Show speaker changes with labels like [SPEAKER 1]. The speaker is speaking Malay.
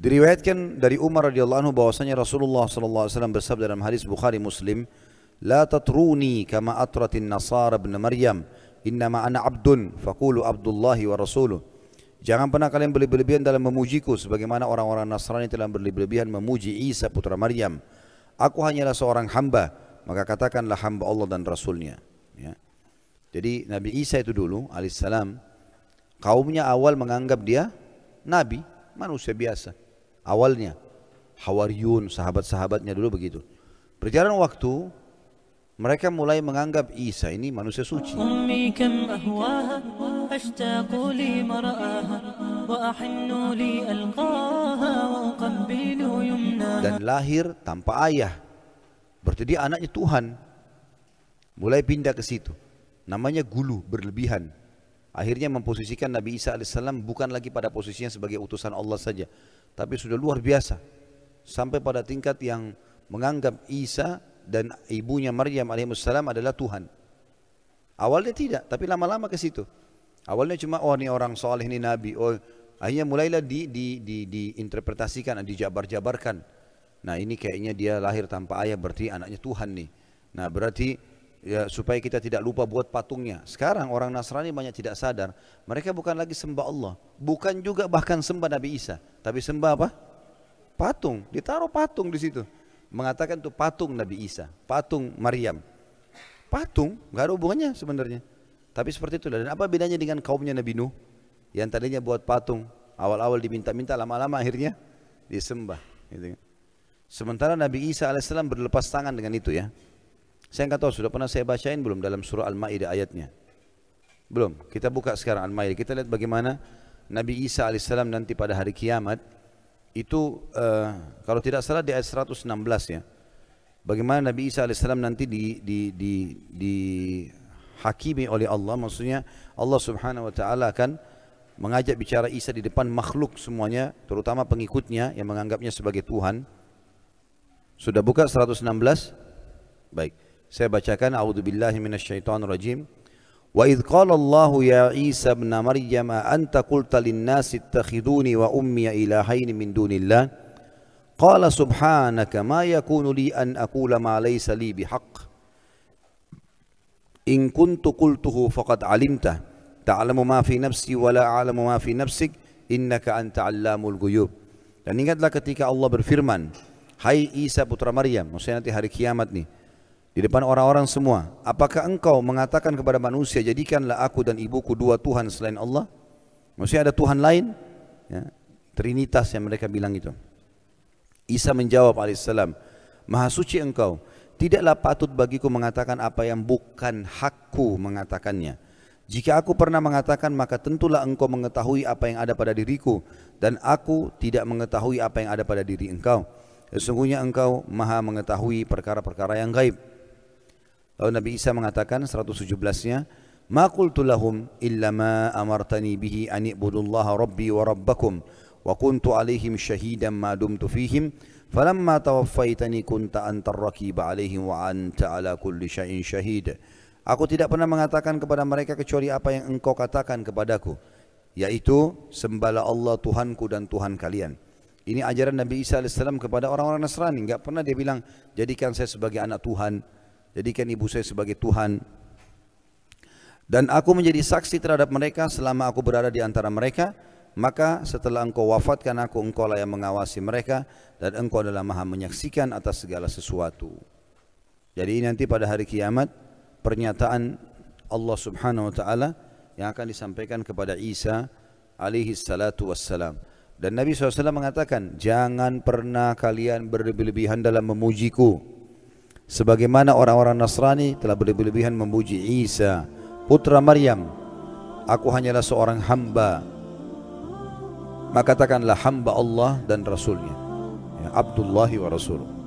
[SPEAKER 1] Diriwayatkan dari Umar radhiyallahu anhu bahwasanya Rasulullah sallallahu alaihi wasallam bersabda dalam hadis Bukhari Muslim, "La tatruni kama atratin nasara ibn Maryam, innama ana abdun faqulu abdullahi wa rasuluh." Jangan pernah kalian berlebihan dalam memujiku sebagaimana orang-orang Nasrani telah berlebihan memuji Isa putra Maryam. Aku hanyalah seorang hamba, maka katakanlah hamba Allah dan Rasulnya. Ya. Jadi Nabi Isa itu dulu alaihissalam kaumnya awal menganggap dia nabi, manusia biasa awalnya Hawariyun, sahabat-sahabatnya dulu begitu. Berjalan waktu, mereka mulai menganggap Isa ini manusia suci. Dan lahir tanpa ayah. Berarti dia anaknya Tuhan. Mulai pindah ke situ. Namanya gulu, berlebihan. Akhirnya memposisikan Nabi Isa AS bukan lagi pada posisinya sebagai utusan Allah saja tapi sudah luar biasa sampai pada tingkat yang menganggap Isa dan ibunya Maryam alaihissalam adalah Tuhan. Awalnya tidak, tapi lama-lama ke situ. Awalnya cuma oh ini orang soleh ini nabi. Oh akhirnya mulailah di di di diinterpretasikan, dijabar-jabarkan. Nah ini kayaknya dia lahir tanpa ayah berarti anaknya Tuhan nih. Nah berarti ya, supaya kita tidak lupa buat patungnya. Sekarang orang Nasrani banyak tidak sadar, mereka bukan lagi sembah Allah, bukan juga bahkan sembah Nabi Isa, tapi sembah apa? Patung, ditaruh patung di situ. Mengatakan itu patung Nabi Isa, patung Maryam. Patung, nggak ada hubungannya sebenarnya. Tapi seperti itu. Dan apa bedanya dengan kaumnya Nabi Nuh? Yang tadinya buat patung, awal-awal diminta-minta, lama-lama akhirnya disembah. Gitu. Sementara Nabi Isa alaihissalam berlepas tangan dengan itu ya. Saya nggak tahu sudah pernah saya bacain belum dalam surah Al-Maidah ayatnya. Belum. Kita buka sekarang Al-Maidah. Kita lihat bagaimana Nabi Isa alaihissalam nanti pada hari kiamat itu uh, kalau tidak salah di ayat 116 ya. Bagaimana Nabi Isa alaihissalam nanti di di di di hakimi oleh Allah maksudnya Allah Subhanahu wa taala akan mengajak bicara Isa di depan makhluk semuanya terutama pengikutnya yang menganggapnya sebagai Tuhan. Sudah buka 116? Baik. Saya bacakan a'udzubillahi minasyaitonirrajim. rajim. وإذ قال الله يا عيسى ابن مريم أنت قلت للناس اتخذوني وأمي إلهين من دون الله قال سبحانك ما يكون لي أن أقول ما ليس لي بحق إن كنت قلته فقد علمته تعلم ما في نفسي ولا أعلم ما في نفسك إنك أنت علام الغيوب dan ingatlah ketika Allah berfirman Hai Isa putra Maryam maksudnya nanti hari kiamat nih Di depan orang-orang semua. Apakah engkau mengatakan kepada manusia, jadikanlah aku dan ibuku dua Tuhan selain Allah? Maksudnya ada Tuhan lain? Ya, Trinitas yang mereka bilang itu. Isa menjawab alaihissalam, Maha suci engkau, tidaklah patut bagiku mengatakan apa yang bukan hakku mengatakannya. Jika aku pernah mengatakan maka tentulah engkau mengetahui apa yang ada pada diriku dan aku tidak mengetahui apa yang ada pada diri engkau. Sesungguhnya engkau maha mengetahui perkara-perkara yang gaib. Lalu Nabi Isa mengatakan 117-nya, "Ma qultu lahum illa ma amartani bihi an ibudullaha rabbi wa rabbakum wa kuntu alaihim shahidan ma dumtu fihim falamma tawaffaitani kunta antar raqib alaihim wa anta ala kulli syai'in shahid." Aku tidak pernah mengatakan kepada mereka kecuali apa yang engkau katakan kepadaku, yaitu sembahlah Allah Tuhanku dan Tuhan kalian. Ini ajaran Nabi Isa AS kepada orang-orang Nasrani. Enggak pernah dia bilang, jadikan saya sebagai anak Tuhan, jadikan ibu saya sebagai Tuhan. Dan aku menjadi saksi terhadap mereka selama aku berada di antara mereka. Maka setelah engkau wafatkan aku engkau lah yang mengawasi mereka. Dan engkau adalah maha menyaksikan atas segala sesuatu. Jadi ini nanti pada hari kiamat pernyataan Allah subhanahu wa ta'ala yang akan disampaikan kepada Isa alaihi salatu wassalam. Dan Nabi SAW mengatakan jangan pernah kalian berlebihan dalam memujiku sebagaimana orang-orang Nasrani telah berlebihan memuji Isa putra Maryam aku hanyalah seorang hamba. Maka katakanlah hamba Allah dan Rasulnya. Ya, Abdullahi wa Rasul